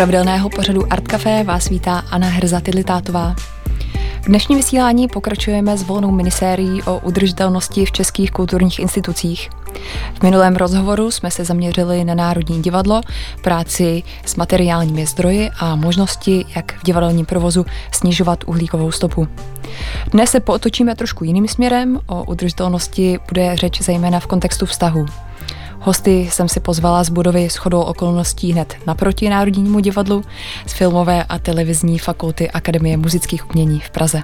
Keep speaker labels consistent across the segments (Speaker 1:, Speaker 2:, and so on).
Speaker 1: pravidelného pořadu Art Café vás vítá Anna Herza Tidlitátová. V dnešním vysílání pokračujeme s volnou minisérií o udržitelnosti v českých kulturních institucích. V minulém rozhovoru jsme se zaměřili na Národní divadlo, práci s materiálními zdroji a možnosti, jak v divadelním provozu snižovat uhlíkovou stopu. Dnes se pootočíme trošku jiným směrem, o udržitelnosti bude řeč zejména v kontextu vztahu. Hosty jsem si pozvala z budovy s chodou okolností hned naproti Národnímu divadlu z filmové a televizní fakulty Akademie muzických umění v Praze.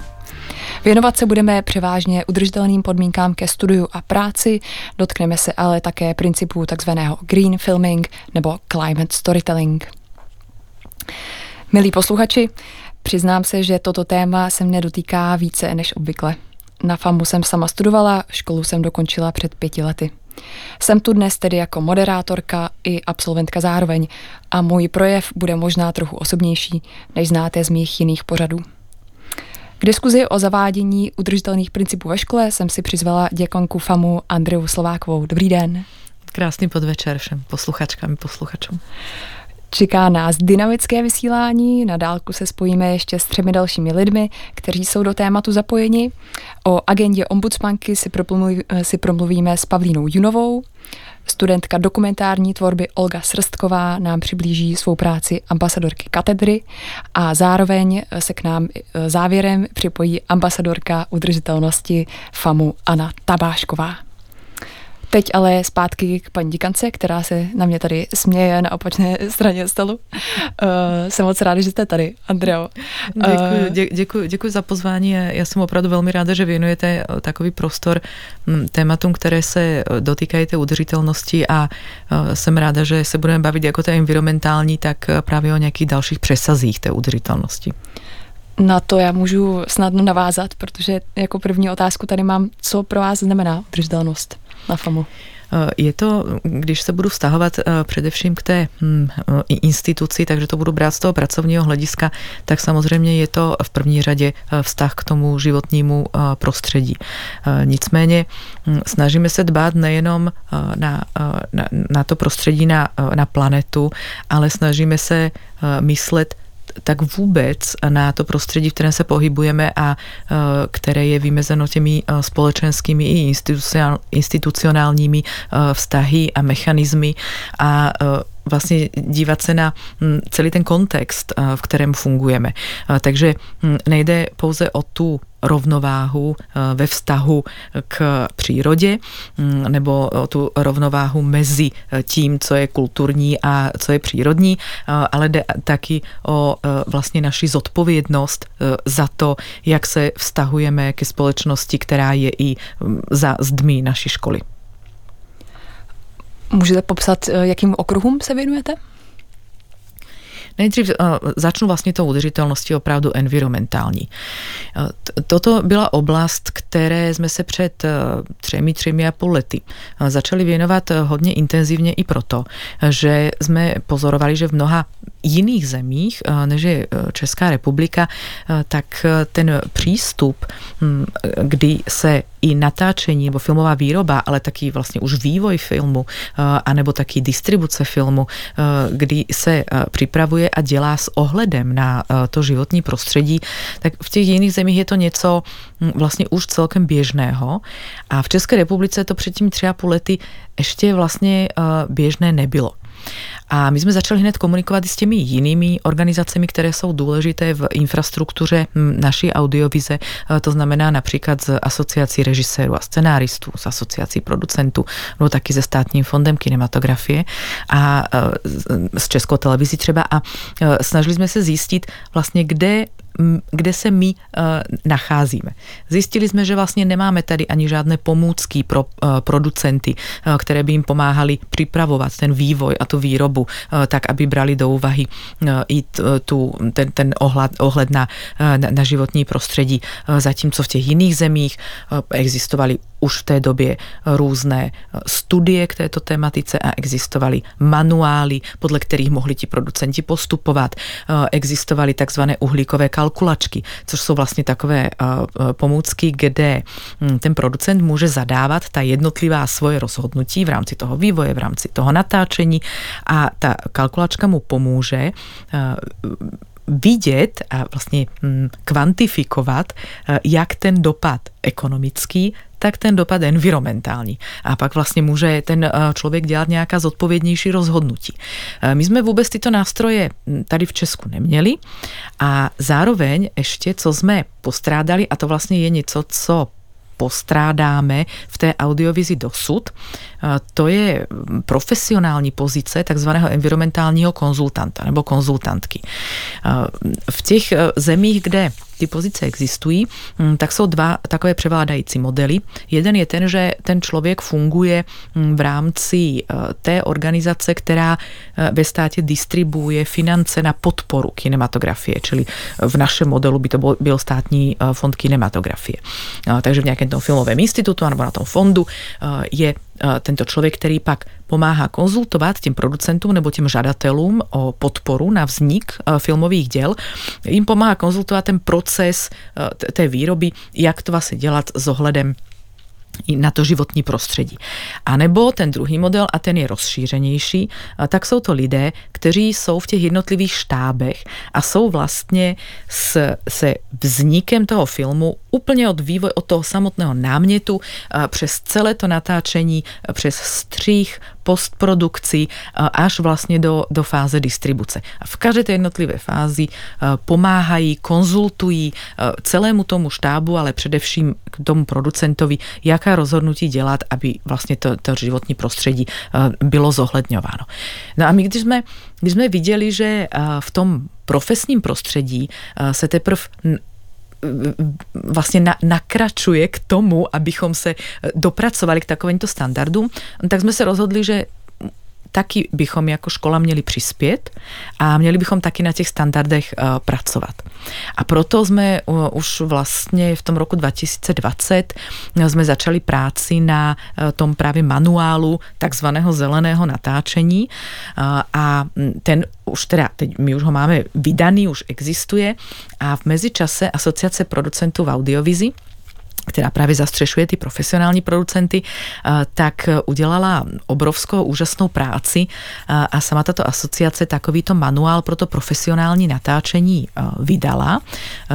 Speaker 1: Věnovat se budeme převážně udržitelným podmínkám ke studiu a práci, dotkneme se ale také principů takzvaného green filming nebo climate storytelling. Milí posluchači, přiznám se, že toto téma se mne dotýká více než obvykle. Na FAMu jsem sama studovala, školu jsem dokončila před pěti lety. Jsem tu dnes tedy jako moderátorka i absolventka zároveň a můj projev bude možná trochu osobnější, než znáte z mých jiných pořadů. K diskuzi o zavádění udržitelných principů ve škole jsem si přizvala děkonku FAMu Andreu Slovákovou. Dobrý den.
Speaker 2: Krásný podvečer všem posluchačkám i posluchačům.
Speaker 1: Čeká nás dynamické vysílání, na dálku se spojíme ještě s třemi dalšími lidmi, kteří jsou do tématu zapojeni. O agendě ombudsmanky si, promluví, si promluvíme s Pavlínou Junovou. Studentka dokumentární tvorby Olga Srstková nám přiblíží svou práci ambasadorky katedry a zároveň se k nám e, závěrem připojí ambasadorka udržitelnosti FAMu Anna Tabášková. Teď ale zpátky k paní děkance, která se na mě tady směje na opačné straně stolu. Uh, jsem moc ráda, že jste tady, Andreo.
Speaker 2: Děkuji, dě, děkuji, děkuji za pozvání. Já jsem opravdu velmi ráda, že věnujete eh, takový prostor hm, tématům, které se eh, dotýkají té udržitelnosti a jsem ráda, že se budeme bavit jako té environmentální, tak právě o nějakých dalších přesazích té udržitelnosti.
Speaker 1: Na to já můžu snadno navázat, protože jako první otázku tady mám, co pro vás znamená udržitelnost na FAMu.
Speaker 2: Eh, je to, když se budu vztahovat eh, především k té hm, eh, instituci, takže to budu brát z toho pracovního hlediska, tak samozřejmě je to v první řadě vztah k tomu životnímu prostředí. Nicméně hm, snažíme se dbát nejenom na, na, na to prostředí na, na planetu, ale snažíme se myslet tak vůbec na to prostředí, v kterém se pohybujeme a e, které je vymezeno těmi e, společenskými i institucionálními e, vztahy a mechanismy a vlastně dívat se na celý ten kontext, v kterém fungujeme. Takže nejde pouze o tu rovnováhu ve vztahu k přírodě hm, nebo tu rovnováhu mezi tím, co je kulturní a co je přírodní, ale jde taky o vlastně naši zodpovědnost za to, jak se vztahujeme ke společnosti, která je i za zdmi naší školy.
Speaker 1: Můžete popsat, eh, jakým okruhům se věnujete?
Speaker 2: Nejdřív uh, začnu vlastně tou udržitelností opravdu environmentální. Uh, toto byla oblast, které jsme se před uh, třemi, třemi a půl lety začali věnovat hodně intenzivně i proto, že jsme pozorovali, že v mnoha jiných zemích, než je Česká republika, tak ten přístup, hm, kdy se i natáčení nebo filmová výroba, ale taky vlastně už vývoj filmu, anebo taky distribuce filmu, kdy se připravuje a dělá s ohledem na eh, to životní prostředí, tak v těch jiných zemích je to něco hm, vlastně už celkem běžného. A v České republice to před tím tři a půl lety ještě vlastně eh, běžné nebylo. A my jsme začali hned komunikovat i s těmi jinými organizacemi, které jsou důležité v infrastruktuře naší audiovize, eh, to znamená například z asociací režisérů a scenáristů, z asociací producentů, no taky se státním fondem kinematografie a s eh, Českou televizí třeba. A eh, snažili jsme se zjistit vlastně, kde kde se my uh, nacházíme. Zjistili jsme, že vlastně nemáme tady ani žádné pomůcky pro uh, producenty, uh, které by jim pomáhali připravovat ten vývoj a tu výrobu tak, aby brali do úvahy i tu, ten, ten ohled, ohled na, na, životní prostředí. Zatímco v těch jiných zemích existovaly už v té době různé studie k této tematice a existovaly manuály, podle kterých mohli ti producenti postupovat. Existovaly takzvané uhlíkové kalkulačky, což jsou vlastně takové pomůcky, kde hm, ten producent může zadávat ta jednotlivá svoje rozhodnutí v rámci toho vývoje, v rámci toho natáčení a ta kalkulačka mu pomůže vidět a vlastně hm, kvantifikovat, jak ten dopad ekonomický, tak ten dopad environmentální. A pak vlastně může ten eh, člověk dělat nějaká zodpovědnější rozhodnutí. Eh, my jsme vůbec tyto nástroje hm, tady v Česku neměli a zároveň ještě, co jsme postrádali, a to vlastně je něco, co postrádáme v té audiovizi dosud, eh, to je profesionální pozice takzvaného environmentálního konzultanta nebo konzultantky. V těch zemích, kde ty pozice existují, mm, tak jsou dva takové převládající modely. Jeden je ten, že ten člověk funguje mm, v rámci e, té organizace, která e, ve státě distribuje finance na podporu kinematografie, čili v našem modelu by to byl státní e, fond kinematografie. Takže v nějakém tom filmovém institutu nebo na tom fondu je tento člověk, který pak pomáhá konzultovat těm producentům nebo těm žadatelům o podporu na vznik filmových děl. Jim pomáhá konzultovat ten proces té výroby, jak to vlastně dělat s ohledem na to životní prostředí. A nebo ten druhý model, a ten je rozšířenější, tak jsou to lidé, kteří jsou v těch jednotlivých štábech a jsou vlastně s, se vznikem toho filmu úplně od vývoje, od toho samotného námětu přes celé to natáčení, přes střih, postprodukci až vlastně do, do fáze distribuce. A v každé té jednotlivé fázi pomáhají, konzultují celému tomu štábu, ale především k tomu producentovi, jaká rozhodnutí dělat, aby vlastně to, to životní prostředí bylo zohledňováno. No a my, když jsme, když jsme viděli, že v tom profesním prostředí se teprve vlastně na, nakračuje k tomu, abychom se dopracovali k takovýmto standardům, tak jsme se rozhodli, že taky bychom jako škola měli přispět a měli bychom taky na těch standardech uh, pracovat. A proto jsme uh, už vlastně v tom roku 2020 uh, jsme začali práci na tom právě manuálu takzvaného zeleného natáčení a ten už teda, teď my už ho máme vydaný, už existuje a v mezičase Asociace producentů v audiovizi která právě zastřešuje ty profesionální producenty, tak udělala obrovskou úžasnou práci a sama tato asociace takovýto manuál pro to profesionální natáčení vydala.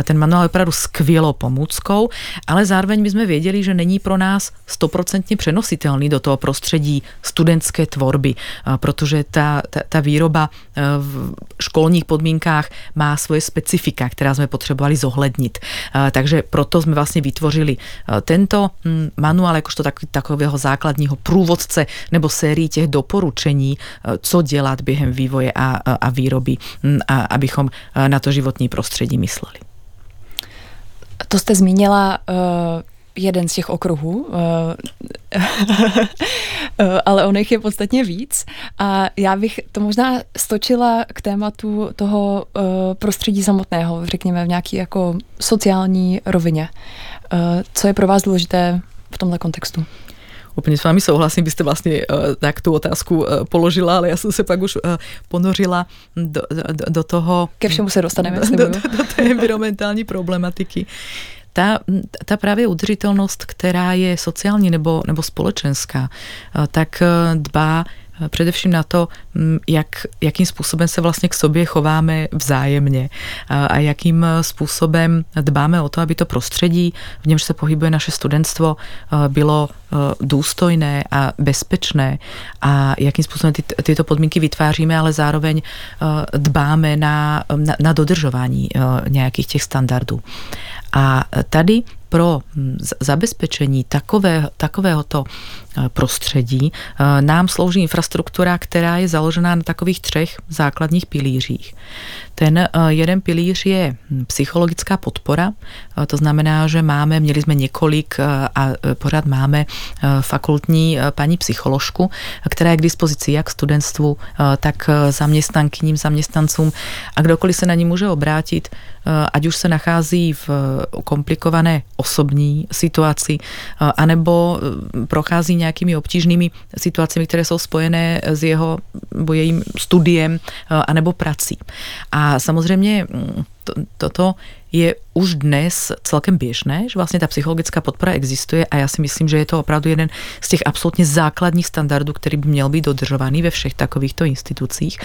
Speaker 2: Ten manuál je opravdu skvělou pomůckou, ale zároveň my jsme věděli, že není pro nás stoprocentně přenositelný do toho prostředí studentské tvorby, protože ta, ta, ta výroba v školních podmínkách má svoje specifika, která jsme potřebovali zohlednit. Takže proto jsme vlastně vytvořili Eh, tento hm, manuál jakožto tak, takového základního průvodce nebo sérii těch doporučení, eh, co dělat během vývoje a, a výroby, hm, a, abychom eh, na to životní prostředí mysleli.
Speaker 1: To jste zmínila jeden z těch okruhů, ale on jich je podstatně víc. A já bych to možná stočila k tématu toho prostředí samotného, řekněme v nějaký jako sociální rovině. Eh, co je pro vás důležité v tomhle kontextu?
Speaker 2: Úplně s vámi souhlasím, byste vlastně uh, tak tu otázku uh, položila, ale já jsem se pak už uh, ponořila do, do, do toho...
Speaker 1: Ke všemu se dostaneme,
Speaker 2: do, do, do, do té environmentální problematiky. Ta, ta právě udržitelnost, která je sociální nebo, nebo společenská, tak dbá Eh, především na to, mm, jak, jakým způsobem se vlastně k sobě chováme vzájemně a jakým eh, způsobem dbáme o to, aby to prostředí, v němž se pohybuje naše studentstvo, eh, bylo důstojné a bezpečné a jakým způsobem ty, tyto podmínky vytváříme, ale zároveň dbáme na, na, na dodržování nějakých těch standardů. A tady pro hm, zabezpečení takové, takovéhoto eh, prostředí eh, nám slouží infrastruktura, která je založená na takových třech základních pilířích. Ten eh, jeden pilíř je hm, psychologická podpora, to znamená, že máme, měli jsme několik a pořád máme fakultní paní psycholožku, která je k dispozici jak studentstvu, tak zaměstnankyním, zaměstnancům a kdokoliv se na ní může obrátit, ať už se nachází v komplikované osobní situaci, anebo prochází nějakými obtížnými situacemi, které jsou spojené s jeho nebo jejím studiem anebo prací. A samozřejmě mm, to, toto je už dnes celkem běžné, že vlastně ta psychologická podpora existuje a já si myslím, že je to opravdu jeden z těch absolutně základních standardů, který by měl být dodržovaný ve všech takovýchto institucích.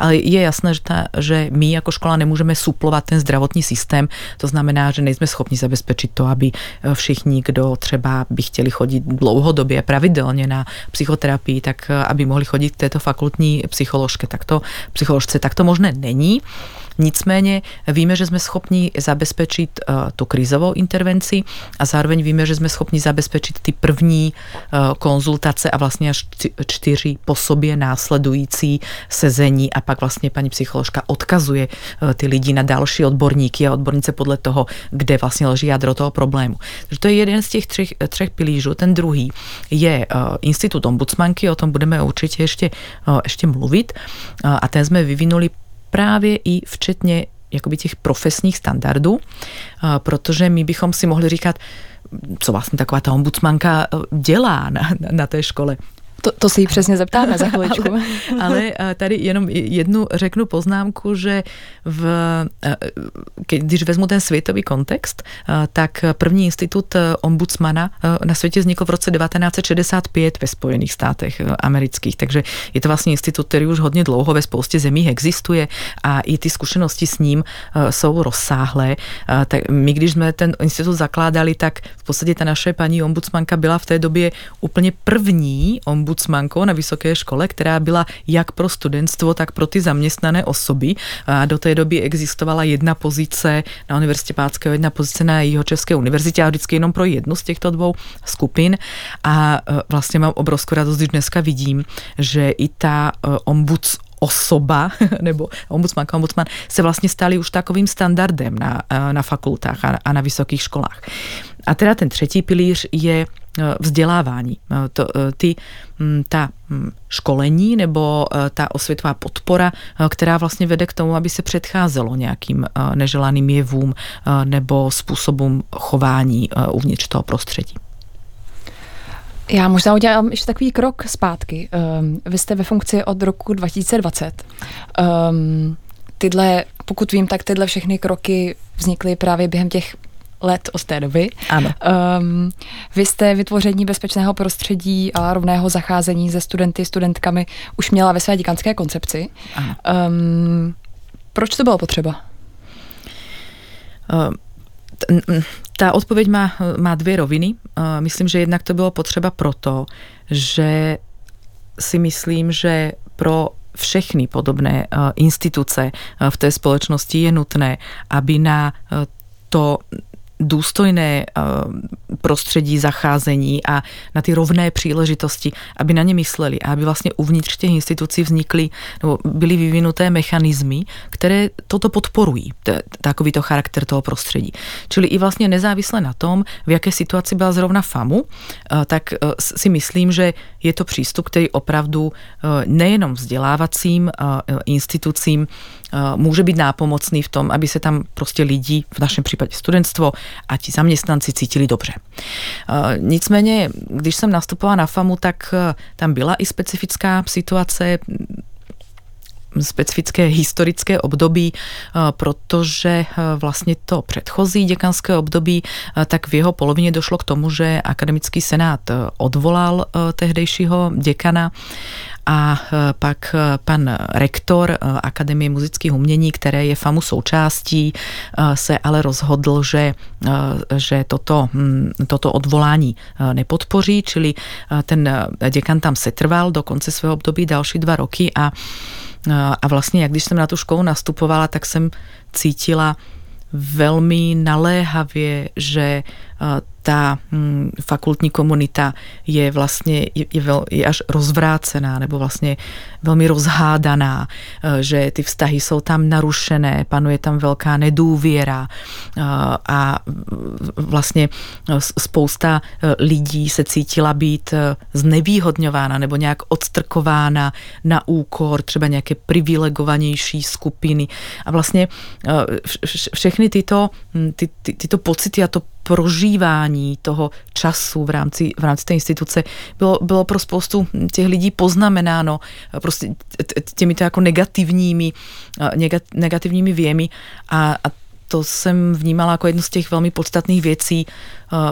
Speaker 2: Ale je jasné, že, ta, že my jako škola nemůžeme suplovat ten zdravotní systém, to znamená, že nejsme schopni zabezpečit to, aby eh, všichni, kdo třeba by chtěli chodit dlouhodobě, pravidelně na psychoterapii, tak eh, aby mohli chodit k této fakultní psycholožke. Tak to, psycholožce, tak to možné není. Nicméně víme, že jsme schopni zabezpečit uh, tu krizovou intervenci a zároveň víme, že jsme schopni zabezpečit ty první uh, konzultace a vlastně až čtyři po sobě následující sezení a pak vlastně paní psycholožka odkazuje uh, ty lidi na další odborníky a odbornice podle toho, kde vlastně leží jádro toho problému. Takže to je jeden z těch třech, třech pilířů. Ten druhý je institut ombudsmanky, o tom budeme určitě ještě, ještě mluvit a ten jsme vyvinuli právě i včetně jakoby těch profesních standardů, protože my bychom si mohli říkat, co vlastně taková ta ombudsmanka dělá na, na té škole.
Speaker 1: To, to si ji přesně zeptáme za chviličku.
Speaker 2: ale, ale eh, tady jenom jednu řeknu poznámku, že v, eh, když vezmu ten světový kontext, eh, tak první institut ombudsmana na světě vznikl v roce 1965 ve Spojených státech amerických, takže je to vlastně institut, který už hodně dlouho ve spoustě zemí existuje a i ty zkušenosti s ním jsou rozsáhlé. Tak my, když jsme ten institut zakládali, tak v podstatě ta naše paní ombudsmanka byla v té době úplně první ombudsmanka ombudsmankou na vysoké škole, která byla jak pro studentstvo, tak pro ty zaměstnané osoby. A do té doby existovala jedna pozice na Univerzitě Páckého, jedna pozice na jeho České univerzitě a vždycky jenom pro jednu z těchto dvou skupin. A e, vlastně mám obrovskou radost, když dneska vidím, že i ta e, ombuds osoba nebo ombudsmanka, ombudsman se vlastně stali už takovým standardem na, e, na fakultách a, a na vysokých školách. A teda ten třetí pilíř je vzdělávání. Eh, to, eh, ty, hm, ta hm, školení nebo ta osvětová podpora, která vlastně vede k tomu, aby se předcházelo nějakým neželaným jevům nebo způsobům chování uvnitř toho prostředí.
Speaker 1: Já možná udělám ještě takový krok zpátky. Um, vy jste ve funkci od roku 2020. Um, ehm, tyhle, pokud vím, tak tyhle všechny kroky vznikly právě během těch let od té doby.
Speaker 2: Ano. Um,
Speaker 1: vy jste vytvoření bezpečného prostředí a rovného zacházení se studenty, studentkami už měla ve své děkanské koncepci. Ano. Um, proč to bylo potřeba?
Speaker 2: Uh, ta odpověď má, má dvě roviny. Myslím, že jednak to bylo potřeba proto, že si myslím, že pro všechny podobné instituce v té společnosti je nutné, aby na to důstojné eh, prostředí zacházení a na ty rovné příležitosti, aby na ně mysleli a aby vlastně uvnitř těch institucí vznikly nebo byly vyvinuté mechanismy, které toto podporují, takovýto charakter toho prostředí. Čili i vlastně nezávisle na tom, v jaké situaci byla zrovna FAMu, eh, tak eh, si myslím, že je to přístup, který opravdu nejenom vzdělávacím institucím může být nápomocný v tom, aby se tam prostě lidi, v našem případě studentstvo a ti zaměstnanci cítili dobře. Nicméně, když jsem nastupovala na FAMu, tak tam byla i specifická situace, specifické historické období, protože vlastně to předchozí děkanské období, tak v jeho polovině došlo k tomu, že akademický senát odvolal tehdejšího děkana a pak pan rektor Akademie muzických umění, které je FAMu součástí, se ale rozhodl, že, že toto, hm, toto odvolání nepodpoří, čili ten děkan tam setrval do konce svého období další dva roky a, a vlastně, jak když jsem na tu školu nastupovala, tak jsem cítila velmi naléhavě, že tá hm, fakultní komunita je vlastně je, je, je až rozvrácená nebo vlastně velmi rozhádaná, e, že ty vztahy jsou tam narušené, panuje tam velká nedůvěra e, a vlastně spousta e, lidí se cítila být znevýhodňována nebo nějak odstrkována na úkor třeba nějaké privilegovanější skupiny. A vlastně všechny tyto, hm, ty, ty, tyto pocity a to prožívání toho času v rámci, v rámci té instituce bylo, bylo pro spoustu těch lidí poznamenáno prostě těmito jako negativními, negativními věmi a, a to jsem vnímala jako jednu z těch velmi podstatných věcí,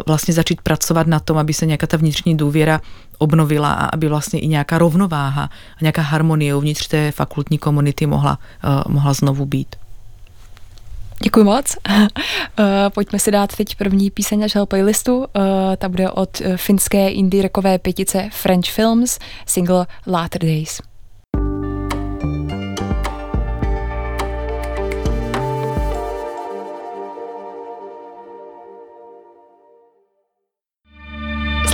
Speaker 2: vlastně začít pracovat na tom, aby se nějaká ta vnitřní důvěra obnovila a aby vlastně i nějaká rovnováha a nějaká harmonie uvnitř té fakultní komunity mohla, mohla znovu být.
Speaker 1: Děkuji moc. Eh, pojďme si dát teď první píseň našeho playlistu. Eh, ta bude od eh, finské indie rockové pětice French Films, single Later Days.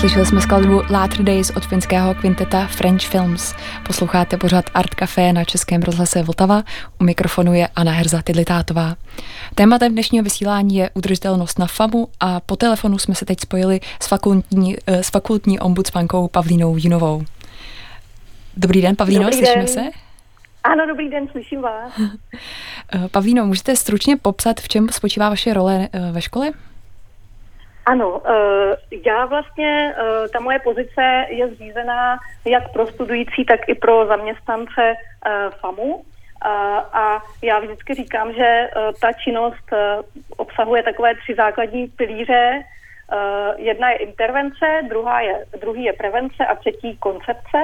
Speaker 1: Slyšeli jsme skladbu Latter Days od finského kvinteta French Films. Posloucháte pořád Art Café na Českém rozhlase Vltava. U mikrofonu je Anna Herza Tidlitátová. Tématem dnešního vysílání je udržitelnost na FAMu a po telefonu jsme se teď spojili s fakultní, eh, s fakultní ombudsmankou Pavlínou Jinovou. Dobrý den, Pavlíno, dobrý slyšíme den. se?
Speaker 3: Ano, dobrý den, slyším vás.
Speaker 1: Eh, Pavlíno, můžete stručně popsat, v čem spočívá vaše role eh, ve škole?
Speaker 3: Ano, eh, já vlastně, eh, ta moje pozice je zřízená jak pro studující, tak i pro zaměstnance eh, FAMu. A já vždycky říkám, že ta činnost obsahuje takové tři základní pilíře. Jedna je intervence, druhá je, druhý je prevence a třetí koncepce.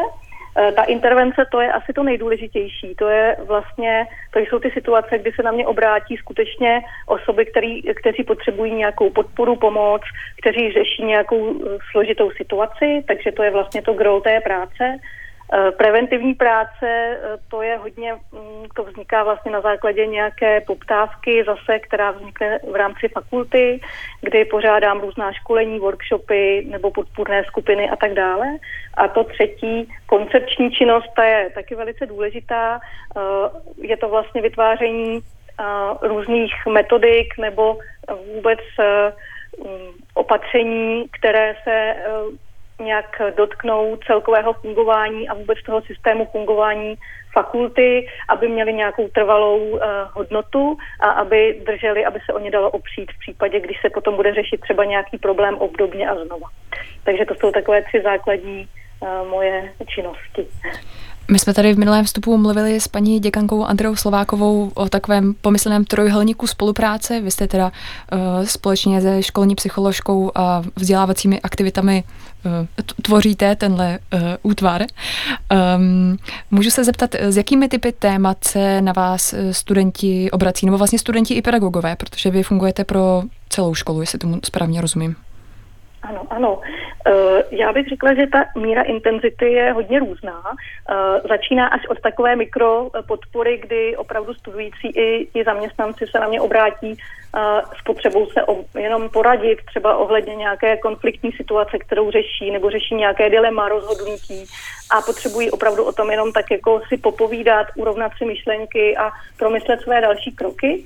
Speaker 3: Eh, ta intervence, to je asi to nejdůležitější. To je vlastně, to jsou ty situace, kdy se na mě obrátí skutečně osoby, který, kteří potřebují nějakou podporu, pomoc, kteří řeší nějakou eh, složitou situaci, takže to je vlastně to gro té práce. Eh, preventivní práce, eh, to je hodně, mm, to vzniká vlastně na základě nějaké poptávky zase, která vznikne v rámci fakulty, kdy pořádám různá školení, workshopy nebo podpůrné skupiny a tak dále. A to třetí, koncepční činnost, ta je taky velice důležitá. Eh, je to vlastně vytváření různých metodik nebo vůbec mm, opatření, které se nějak dotknou celkového fungování a vůbec toho systému fungování fakulty, aby měli nějakou trvalou uh, hodnotu a aby drželi, aby se o ně dalo opřít v případě, když se potom bude řešit třeba nějaký problém obdobně a znova. Takže to jsou takové tři základní uh, moje činnosti.
Speaker 1: My jsme tady v minulém vstupu mluvili s paní děkankou Andreou Slovákovou o takovém pomyslném trojhelníku spolupráce. Vy jste teda uh, společně se školní psycholožkou a vzdělávacími aktivitami uh, tvoříte tenhle uh, útvar. Um, můžu se zeptat, s jakými typy témat se na vás studenti obrací, nebo vlastně studenti i pedagogové, protože vy fungujete pro celou školu, jestli tomu správně rozumím.
Speaker 3: Ano, ano. Eh, já bych řekla, že ta míra intenzity je hodně různá. Eh, začíná až od takové mikro podpory, kdy opravdu studující i ti zaměstnanci se na mě obrátí eh, s potřebou se jenom poradit, třeba ohledně nějaké konfliktní situace, kterou řeší, nebo řeší nějaké dilema, rozhodnutí a potřebují opravdu o tom jenom tak jako si popovídat, urovnat si myšlenky a promyslet své další kroky.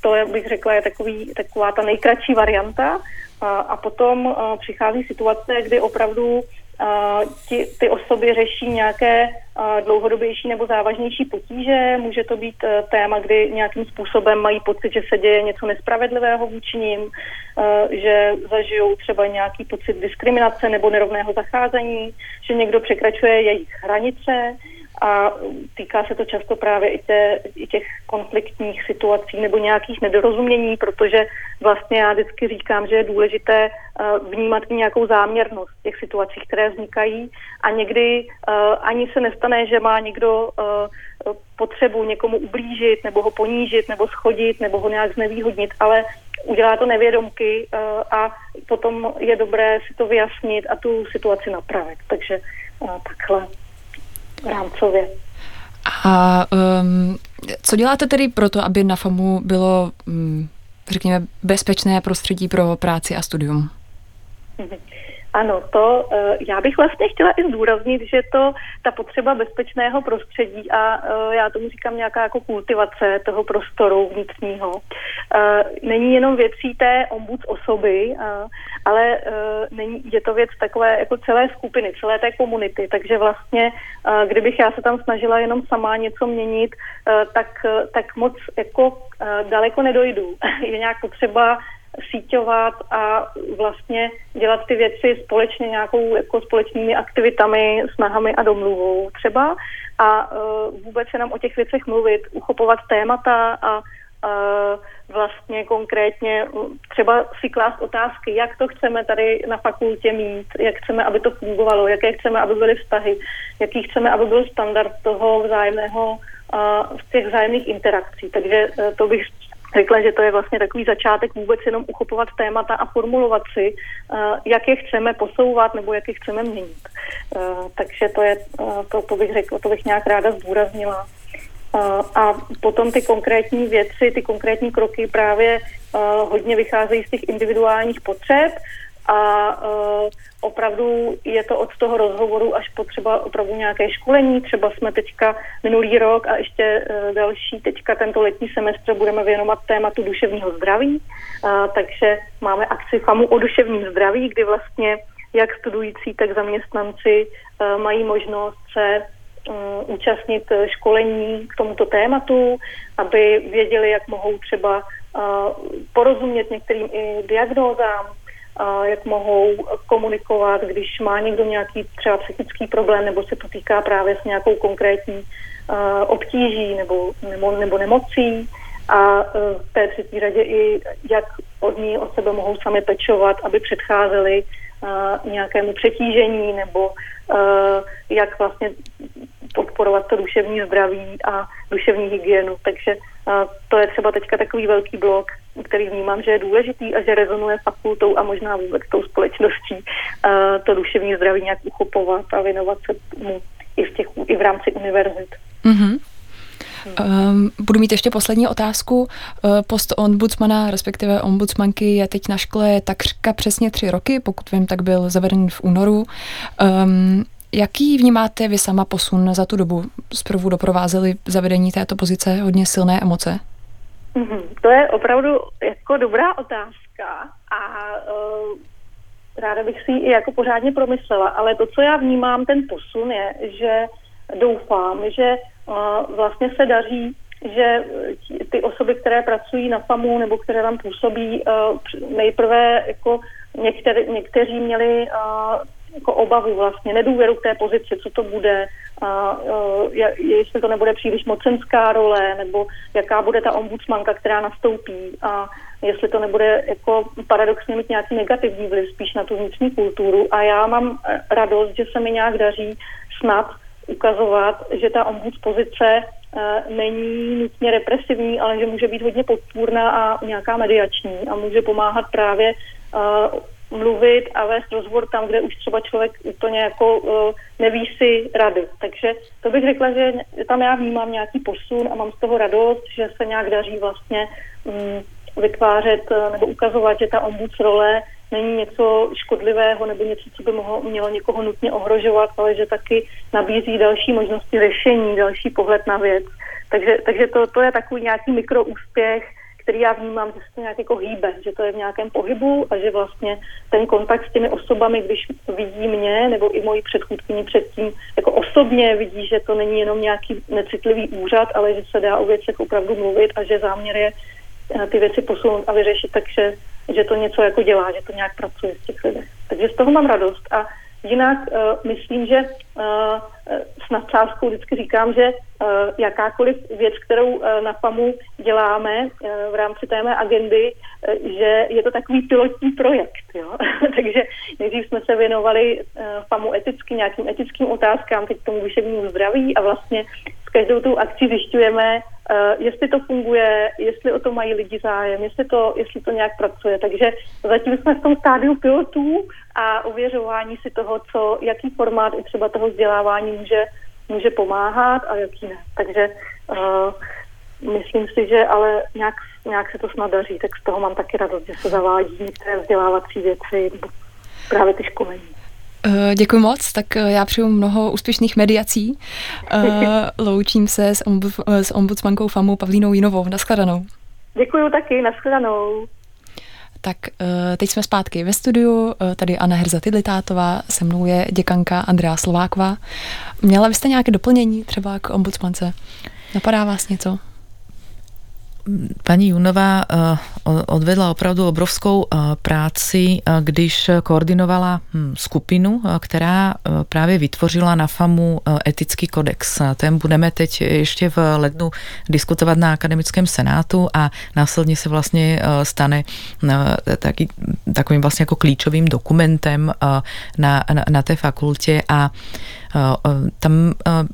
Speaker 3: To, jak bych řekla, je takový, taková ta nejkratší varianta. A potom přichází situace, kdy opravdu ti, ty osoby řeší nějaké dlouhodobější nebo závažnější potíže. Může to být e, téma, kdy nějakým způsobem mají pocit, že se děje něco nespravedlivého vůči ním, e, že zažijou třeba nějaký pocit diskriminace nebo nerovného zacházení, že někdo překračuje jejich hranice a týká se to často právě i, tě, i těch konfliktních situací nebo nějakých nedorozumění, protože vlastně já vždycky říkám, že je důležité uh, vnímat i nějakou záměrnost těch situací, které vznikají a někdy uh, ani se nestane, že má někdo uh, potřebu někomu ublížit nebo ho ponížit nebo schodit nebo ho nějak znevýhodnit, ale udělá to nevědomky a potom je dobré si to vyjasnit a tu situaci napravit. Takže takhle rámcově.
Speaker 1: A um, co děláte tedy proto, aby na FAMu bylo, um, řekněme, bezpečné prostředí pro práci a studium.
Speaker 3: Ano, to eh, já bych vlastně chtěla i zdůraznit, že to ta potřeba bezpečného prostředí a eh, já tomu říkám nějaká jako kultivace toho prostoru vnitřního, eh, není jenom věcí té ombuds osoby, ale není, je to věc takové jako celé skupiny, celé té komunity, takže vlastně, kdybych já se tam snažila jenom sama něco měnit, tak, tak moc jako daleko nedojdu. Je nějak potřeba síťovat a vlastně dělat ty věci společně nějakou jako společnými aktivitami, snahami a domluvou třeba a uh, vůbec se nám o těch věcech mluvit, uchopovat témata a uh, vlastně konkrétně třeba si klást otázky, jak to chceme tady na fakultě mít, jak chceme, aby to fungovalo, jaké chceme, aby byly vztahy, jaký chceme, aby byl standard toho vzájemného v těch vzájemných interakcí. Takže e, to bych řekla, že to je vlastně takový začátek vůbec jenom uchopovat témata a formulovat si, uh, jak je chceme posouvat nebo jak je chceme měnit. Uh, takže to je, uh, to, to bych řekla, to bych nějak ráda zdůraznila. A potom ty konkrétní věci, ty konkrétní kroky právě hodně vycházejí z těch individuálních potřeb a uh, opravdu je to od toho rozhovoru až po třeba opravdu nějaké školení. Třeba jsme teďka minulý rok a ještě uh, další teďka tento letní semestr budeme věnovat tématu duševního zdraví, uh, takže máme akci FAMu o duševním zdraví, kdy vlastně jak studující, tak zaměstnanci uh, mají možnost se účastnit školení k tomuto tématu, aby věděli, jak mohou třeba porozumět některým i diagnózám, jak mohou komunikovat, když má někdo nějaký třeba psychický problém nebo se potýká právě s nějakou konkrétní obtíží nebo, nebo, nebo nemocí. A e, v té třetí radě i jak od ní o sebe mohou sami pečovat, aby předcházeli nějakému přetížení nebo jak vlastně podporovat to duševní zdraví a duševní hygienu. Takže to je třeba teďka takový velký blok, který vnímám, že je důležitý a že rezonuje fakultou a možná vůbec tou společností to duševní zdraví nějak uchopovat a věnovat se mu i v, těch, i v rámci univerzit. Mm-hmm.
Speaker 1: Um, budu mít ještě poslední otázku. Uh, post ombudsmana, respektive ombudsmanky, je teď na škole takřka přesně tři roky, pokud vím, tak byl zaveden v únoru. Um, Jaký vnímáte vy sama posun za tu dobu? Zprvu doprovázely zavedení této pozice hodně silné emoce?
Speaker 3: Mm-hmm. To je opravdu jako dobrá otázka a uh, ráda bych si ji jako pořádně promyslela, ale to, co já vnímám, ten posun je, že doufám, že uh, vlastně se daří, že ty osoby, které pracují na FAMu nebo které tam působí, uh, nejprve jako některý, někteří měli uh, jako obavu vlastně, nedůvěru k té pozici, co to bude, a, je, jestli to nebude příliš mocenská role, nebo jaká bude ta ombudsmanka, která nastoupí a jestli to nebude jako paradoxně mít nějaký negativní vliv spíš na tu vnitřní kulturu. A já mám radost, že se mi nějak daří snad ukazovat, že ta ombuds pozice uh, není nutně represivní, ale že může být hodně podpůrná a nějaká mediační a může pomáhat právě uh, mluvit a vést rozhovor tam, kde už třeba člověk úplně jako uh, neví si rady. Takže to bych řekla, že tam já vnímám nějaký posun a mám z toho radost, že se nějak daří vlastně um, vytvářet nebo ukazovat, že ta ombuds role není něco škodlivého nebo něco, co by mohlo, mělo někoho nutně ohrožovat, ale že taky nabízí další možnosti řešení, další pohled na věc. Takže, takže to, to je takový nějaký mikroúspěch, který já vnímám, že se to nějak jako hýbe, že to je v nějakém pohybu a že vlastně ten kontakt s těmi osobami, když vidí mě nebo i moji předchůdkyni předtím, jako osobně vidí, že to není jenom nějaký necitlivý úřad, ale že se dá o věcech opravdu mluvit a že záměr je eh, ty věci posunout a vyřešit, takže že to něco jako dělá, že to nějak pracuje v těch lidech. Takže z toho mám radost a Jinak uh, myslím, že uh, s nadsázkou vždycky říkám, že uh, jakákoliv věc, kterou uh, na FAMu děláme uh, v rámci té mé agendy, uh, že je to takový pilotní projekt. Jo? Takže nejdřív jsme se věnovali uh, FAMu eticky, nějakým etickým otázkám, teď tomu duševnímu zdraví a vlastně s každou tou akcí zjišťujeme, uh, jestli to funguje, jestli o to mají lidi zájem, jestli to, jestli to nějak pracuje. Takže zatím jsme v tom stádiu pilotů a uvěřování si toho, co, jaký formát i třeba toho vzdělávání může, může pomáhat a jaký ne. Takže uh, myslím si, že ale nějak, nějak se to snad daří, tak z toho mám taky radost, že se zavádí některé vzdělávací věci, právě ty školení.
Speaker 1: Děkuji moc, tak já přeju mnoho úspěšných mediací. Loučím se s, ombud, s ombudsmankou FAMu Pavlínou Jinovou. Naschledanou.
Speaker 3: Děkuji taky, naschledanou.
Speaker 1: Tak eh, teď jsme zpátky ve studiu, eh, tady Anna Herza Tidlitátová, se mnou je děkanka Andrea Slováková. Měla byste nějaké doplnění třeba k ombudsmance? Napadá vás něco?
Speaker 2: Paní Junová eh, odvedla opravdu obrovskou eh, práci, eh, když koordinovala hm, skupinu, která právě vytvořila na FAMu etický kodex. Ten budeme teď ještě v lednu diskutovat na akademickém senátu a následně se vlastně stane taky, takovým vlastně jako klíčovým dokumentem na, na, na té fakultě a tam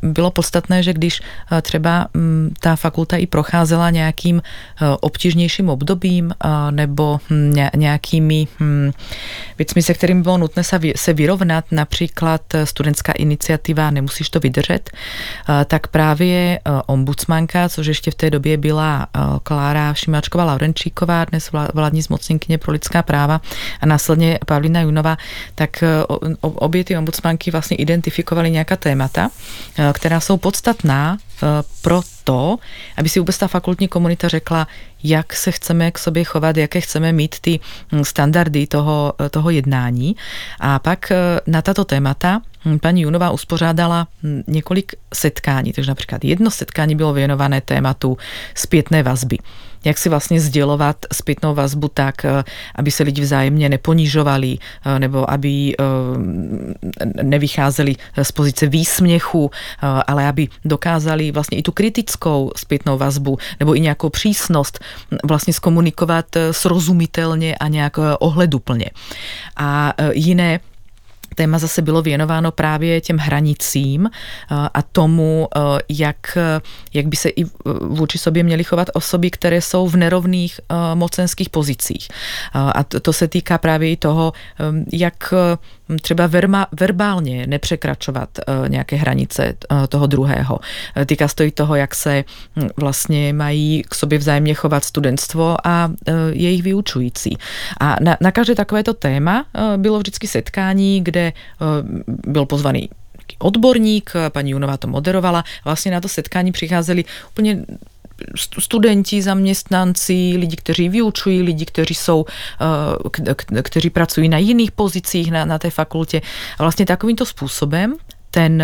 Speaker 2: bylo podstatné, že když třeba hm, ta fakulta i procházela nějakým obtížnějším obdobím nebo hm, nějakými hm, věcmi, se kterými bylo nutné se vyrovnat, například studentská iniciativa Nemusíš to vydržet, tak právě ombudsmanka, což ještě v té době byla Klára Šimáčková Laurenčíková, dnes vládní zmocněnkyně pro lidská práva a následně Pavlina Junová, tak obě ty ombudsmanky vlastně identifikovaly nějaká témata, která jsou podstatná pro to, aby si vůbec ta fakultní komunita řekla, jak se chceme k sobě chovat, jaké chceme mít ty hm, standardy toho, toho jednání. A pak eh, na tato témata paní Junová uspořádala hm, několik setkání, takže například jedno setkání bylo věnované tématu zpětné vazby jak si vlastně sdělovat zpětnou vazbu tak, eh, aby se lidi vzájemně neponižovali eh, nebo aby nevycházeli z pozice výsměchu, ale aby dokázali vlastně i tu kritickou zpětnou vazbu nebo i nějakou přísnost vlastně zkomunikovat eh, srozumitelně a nějak eh, ohleduplně. A eh, jiné téma zase bylo věnováno právě těm hranicím a tomu, jak, jak by se i vůči sobě měly chovat osoby, které jsou v nerovných mocenských pozicích. A to, to se týká právě i toho, jak třeba verma, verbálně nepřekračovat uh, nějaké hranice uh, toho druhého. Uh, týká se to i toho, jak se hm, vlastně mají k sobě vzájemně chovat studentstvo a jejich vyučující. A na, na každé takovéto téma bylo vždycky setkání, kde byl pozvaný odborník, paní Junová to moderovala, vlastně na to setkání přicházeli úplně studenti, zaměstnanci, lidi, kteří vyučují, lidi, kteří jsou, eh, kteří pracují na jiných pozicích na, na té fakultě. A vlastně takovýmto způsobem ten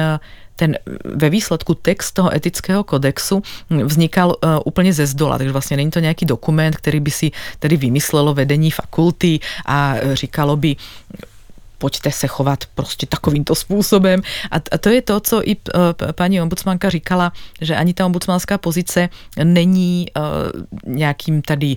Speaker 2: ten ve výsledku text toho etického kodexu vznikal uh, úplně ze zdola, takže vlastně není to nějaký dokument, který by si tedy vymyslelo vedení fakulty a říkalo by, pojďte se chovat prostě takovýmto způsobem. A, a to je to, co i uh, paní ombudsmanka říkala, že ani ta ombudsmanská pozice není uh, nějakým tady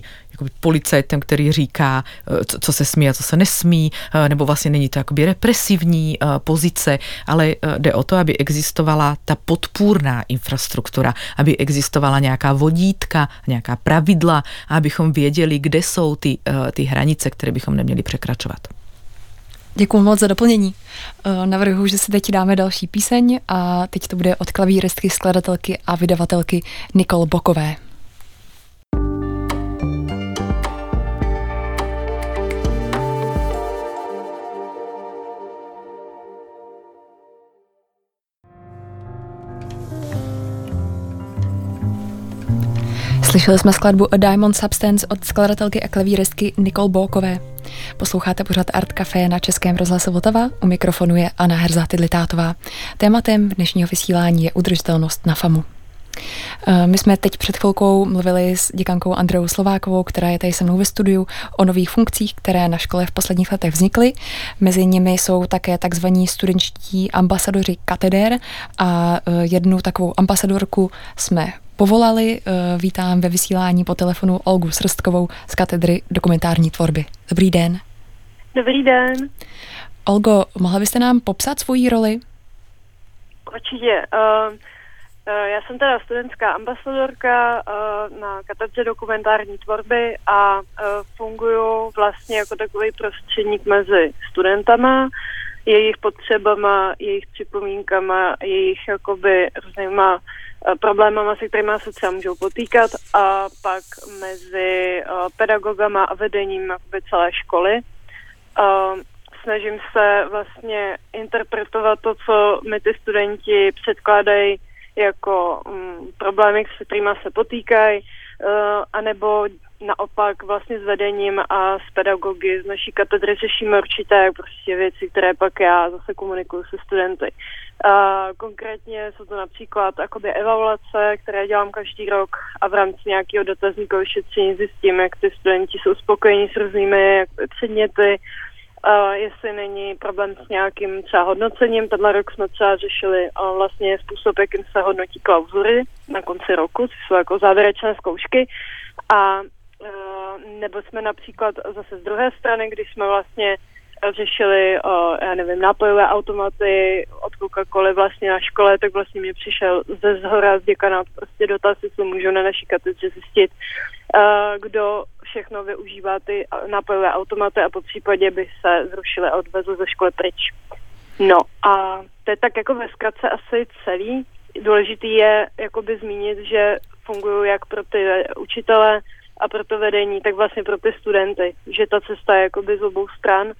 Speaker 2: policajtem, který říká, uh, co, co se smí a co se nesmí, nebo vlastně není to jakoby represivní pozice, ale jde o to, aby existovala ta podpůrná infrastruktura, aby existovala nějaká vodítka, nějaká pravidla, abychom věděli, kde jsou ty, ty hranice, které bychom neměli překračovat.
Speaker 1: Děkuji moc za doplnění. Eh, navrhuji, že si teď dáme další píseň a teď to bude od klavíristky, skladatelky a vydavatelky Nikol Bokové. Slyšeli jsme skladbu A Diamond Substance od skladatelky a klavíristky Nicole Bókové. Posloucháte pořád Art Café na Českém rozhlase Vltava. U mikrofonu je Anna Herza Tidlitátová. Tématem dnešního vysílání je udržitelnost na FAMu. Eh, my jsme teď před chvilkou mluvili s děkankou Andreou Slovákovou, která je tady se mnou ve studiu, o nových funkcích, které na škole v posledních letech vznikly. Mezi nimi jsou také takzvaní studenčtí ambasadoři katedér a eh, jednu takovou ambasadorku jsme povolali. Eh, vítám ve vysílání po telefonu Olgu Srstkovou z katedry dokumentární tvorby. Dobrý den.
Speaker 3: Dobrý den.
Speaker 1: Olgo, mohla byste nám popsat svoji roli?
Speaker 3: Určitě. Uh, já jsem teda studentská ambasadorka uh, na katedře dokumentární tvorby a uh, funguji vlastně jako takový prostředník mezi studentama, jejich potřebama, jejich připomínkama, jejich jakoby různýma
Speaker 4: problémama, se kterými se třeba můžou potýkat a pak mezi pedagogama a vedením celé školy. Snažím se vlastně interpretovat to, co mi ty studenti předkládají jako um, problémy, s kterými se potýkají, anebo naopak vlastně s vedením a s pedagogy z naší katedry řešíme určité prostě věci, které pak já zase komunikuju se studenty. A konkrétně jsou to například jakoby evaluace, které dělám každý rok a v rámci nějakého dotazníkového šetření zjistím, jak ty studenti jsou spokojení s různými předměty, a jestli není problém s nějakým třeba hodnocením. Tenhle rok jsme třeba řešili vlastně způsob, jakým se hodnotí klauzury na konci roku, což jsou jako závěrečné zkoušky. A nebo jsme například zase z druhé strany, když jsme vlastně řešili, o, já nevím, nápojové automaty od Coca-Coly vlastně na škole, tak vlastně mi přišel ze zhora z děkanát prostě dotaz, jestli můžu na naší katedře zjistit, uh, kdo všechno využívá ty nápojové automaty a po případě by se zrušily a odvezly ze školy pryč. No a to je tak jako ve zkratce asi celý. Důležitý je jakoby zmínit, že fungují jak pro ty učitele, a pro to vedení, tak vlastně pro ty studenty, že ta cesta je jakoby z obou stran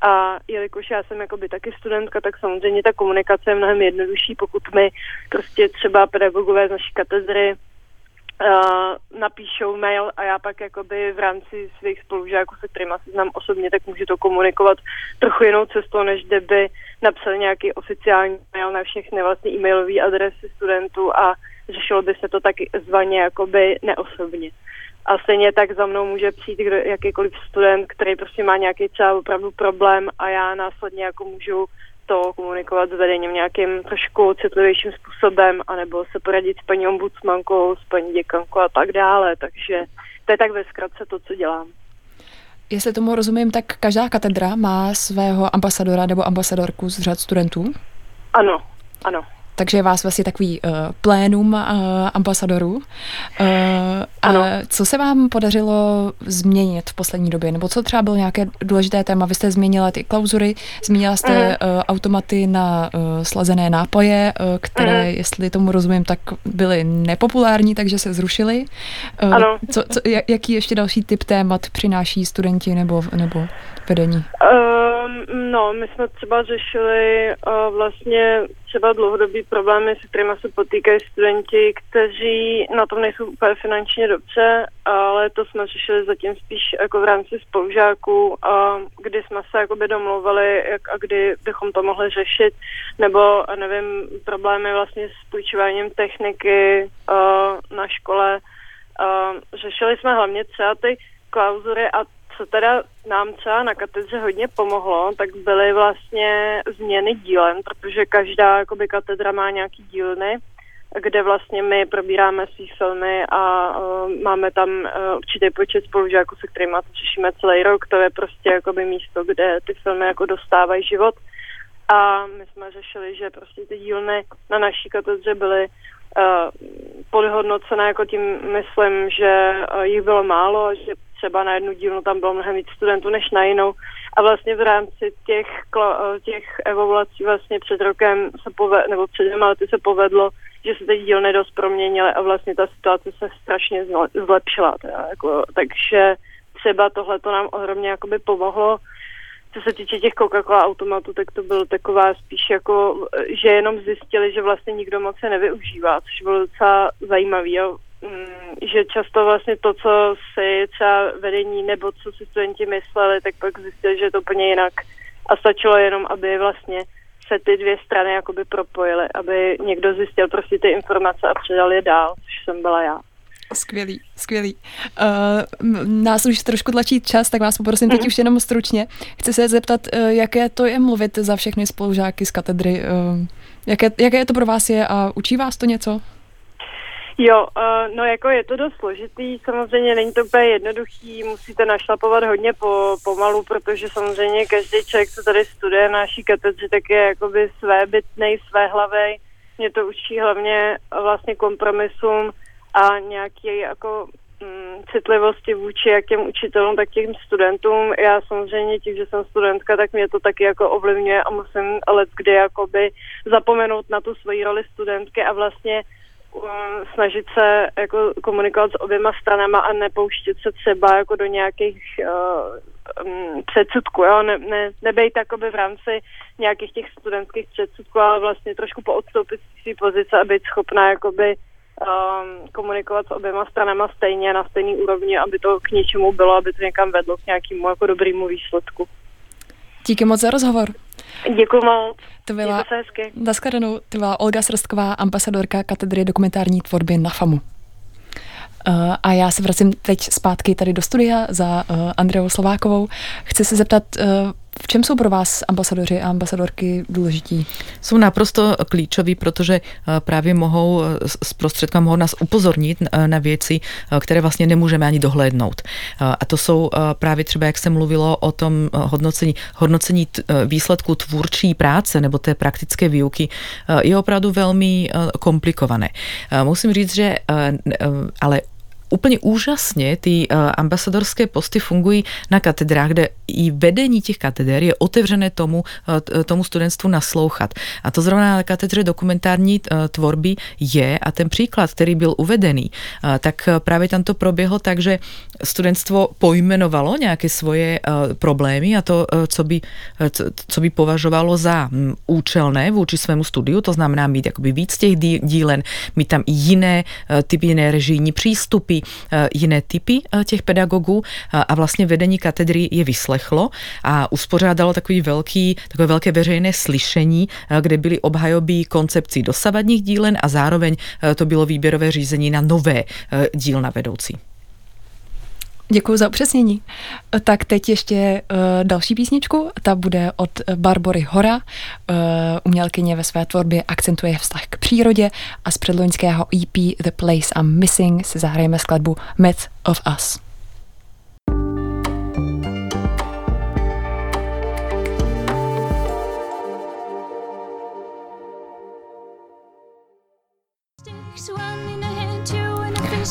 Speaker 4: a jelikož já jsem jakoby taky studentka, tak samozřejmě ta komunikace je mnohem jednodušší, pokud mi prostě třeba pedagogové z naší katedry uh, napíšou mail a já pak jakoby v rámci svých spolužáků, se kterými se znám osobně, tak můžu to komunikovat trochu jinou cestou, než kdyby napsal nějaký oficiální mail na všechny vlastně e-mailové adresy studentů a řešilo by se to taky zvaně jakoby neosobně. A stejně tak za mnou může přijít kdo, jakýkoliv student, který prostě má nějaký třeba opravdu problém a já následně jako můžu to komunikovat s vedením nějakým trošku citlivějším způsobem, anebo se poradit s paní ombudsmankou, s paní děkankou a tak dále. Takže to je tak ve zkratce to, co dělám.
Speaker 1: Jestli tomu rozumím, tak každá katedra má svého ambasadora nebo ambasadorku z řad studentů?
Speaker 4: Ano, ano.
Speaker 1: Takže je vás vlastně takový uh, plénum uh, ambasadorů. Uh, ano. A co se vám podařilo změnit v poslední době? Nebo co třeba bylo nějaké důležité téma? Vy jste změnila ty klauzury, zmínila jste uh, automaty na uh, slazené nápoje, uh, které, uh jestli tomu rozumím, tak byly nepopulární, takže se zrušily. Uh, ano. Co, co, jaký ještě další typ témat přináší studenti nebo, nebo vedení?
Speaker 4: Um, no, my jsme třeba řešili uh, vlastně třeba dlouhodobý problémy, s kterými se potýkají studenti, kteří na tom nejsou úplně finančně dobře, ale to jsme řešili zatím spíš jako v rámci spolužáků, a kdy jsme se jakoby domlouvali, jak a kdy bychom to mohli řešit, nebo nevím, problémy vlastně s půjčováním techniky na škole. Řešili jsme hlavně třeba ty klauzury a co teda nám třeba na katedře hodně pomohlo, tak byly vlastně změny dílen, protože každá jakoby, katedra má nějaký dílny, kde vlastně my probíráme svý filmy a uh, máme tam uh, určitý počet spolužáků, se kterými to řešíme celý rok. To je prostě jakoby místo, kde ty filmy jako dostávají život. A my jsme řešili, že prostě ty dílny na naší katedře byly uh, podhodnocené, jako tím myslím, že jich bylo málo, že třeba na jednu dílnu tam bylo mnohem víc studentů než na jinou. A vlastně v rámci těch, těch evaluací vlastně před rokem se povedlo, nebo před dvěma lety se povedlo, že se teď dílny dost proměnily a vlastně ta situace se strašně zlepšila. Teda, jako, takže třeba tohle to nám ohromně jakoby pomohlo. Co se týče těch Coca-Cola automatů, tak to bylo taková spíš jako, že jenom zjistili, že vlastně nikdo moc se nevyužívá, což bylo docela zajímavý. Že často vlastně to, co si třeba vedení nebo co si studenti mysleli, tak pak zjistili, že je to úplně jinak. A stačilo jenom, aby vlastně se ty dvě strany jakoby propojily, aby někdo zjistil prostě ty informace a předal je dál, což jsem byla já.
Speaker 1: Skvělý, skvělý. Uh, nás už trošku tlačí čas, tak vás poprosím teď mm-hmm. už jenom stručně. Chci se zeptat, uh, jaké to je mluvit za všechny spolužáky z katedry. Uh, jaké, jaké to pro vás je a učí vás to něco?
Speaker 4: Jo, uh, no jako je to dost složitý, samozřejmě není to úplně jednoduchý, musíte našlapovat hodně po, pomalu, protože samozřejmě každý člověk, co tady studuje na naší katedře, tak je jakoby své bytnej, své hlavy. Mě to učí hlavně vlastně kompromisům a nějaký jako mm, citlivosti vůči jak těm učitelům, tak těm studentům. Já samozřejmě tím, že jsem studentka, tak mě to taky jako ovlivňuje a musím let kdy jakoby zapomenout na tu svoji roli studentky a vlastně snažit se jako komunikovat s oběma stranama a nepouštět se třeba jako do nějakých uh, um, předsudků, jo, ne, ne, nebejt takoby v rámci nějakých těch studentských předsudků, ale vlastně trošku poodstoupit z své pozice a být schopná jakoby um, komunikovat s oběma stranama stejně na stejný úrovni, aby to k něčemu bylo, aby to někam vedlo k nějakému jako dobrému výsledku.
Speaker 1: Díky moc za rozhovor.
Speaker 4: Děkuji moc.
Speaker 1: To byla, naschledanou, to byla Olga Srstková, ambasadorka katedry dokumentární tvorby na FAMu. Uh, a já se vracím teď zpátky tady do studia za uh, Andreou Slovákovou. Chci se zeptat, uh, v čem jsou pro vás ambasadoři a ambasadorky důležití?
Speaker 2: Jsou naprosto klíčoví, protože eh, právě mohou s eh, prostředkem mohou nás upozornit eh, na věci, které vlastně nemůžeme ani dohlédnout. A to jsou právě třeba, jak se mluvilo o tom hodnocení, hodnocení výsledku tvůrčí práce nebo té praktické výuky, je opravdu velmi komplikované. Musím říct, že ale úplně úžasně ty uh, ambasadorské posty fungují na katedrách, kde i vedení těch katedr je otevřené tomu, uh, tomu studentstvu naslouchat. A to zrovna na katedře dokumentární uh, tvorby je a ten příklad, který byl uvedený, tak právě tam to proběhlo tak, že studentstvo pojmenovalo nějaké svoje problémy a to, co, by, co, by považovalo za um, účelné vůči svému studiu, to znamená mít jakoby víc těch dílen, mít tam jiné typy, jiné režijní přístupy, Eh, jiné typy eh, těch pedagogů eh, a vlastně vedení katedry je vyslechlo a uspořádalo takový velký, takové velké veřejné slyšení, kde byly obhajoby koncepcí dosavadních dílen a zároveň to bylo výběrové řízení na nové dílna vedoucí.
Speaker 1: Děkuji za upřesnění. Tak teď ještě uh, další písničku, ta bude od Barbory Hora. Uh, umělkyně ve své tvorbě akcentuje vztah k přírodě a z předloňského EP The Place I'm Missing si zahrajeme skladbu Myth of Us.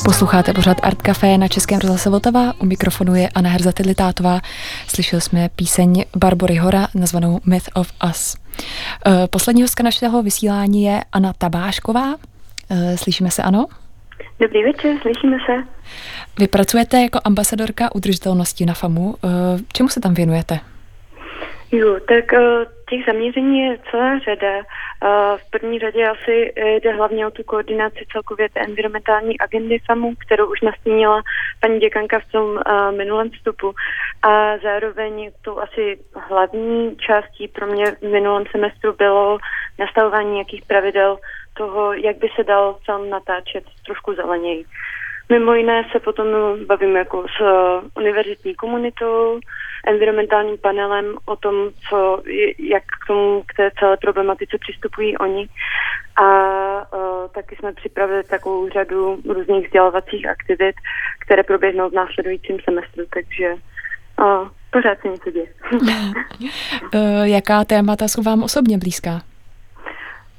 Speaker 1: Posloucháte pořád Art Café na Českém rozhlase Vltava. U mikrofonu je Anna Herzatilitátová. Slyšeli jsme píseň Barbory Hora nazvanou Myth of Us. Eh, poslední hostka našeho vysílání je Anna Tabášková. Eh, slyšíme se, ano?
Speaker 5: Dobrý večer, slyšíme se.
Speaker 1: Vy pracujete jako ambasadorka udržitelnosti na FAMu. Eh, čemu se tam věnujete?
Speaker 5: Jo, tak těch zaměření je celá řada. V první řadě asi jde hlavně o tu koordinaci celkově té environmentální agendy FAMu, kterou už nastínila paní děkanka v tom minulém vstupu. A zároveň tou asi hlavní částí pro mě v minulém semestru bylo nastavování nějakých pravidel toho, jak by se dal film natáčet trošku zeleněji. Mimo jiné se potom bavím jako s univerzitní komunitou, environmentálním panelem o tom, co, jak k tomu, k té celé problematice přistupují oni. A uh, taky jsme připravili takovou řadu různých vzdělovacích aktivit, které proběhnou v následujícím semestru, takže uh, pořád se něco děje.
Speaker 1: uh, jaká témata jsou vám osobně blízká?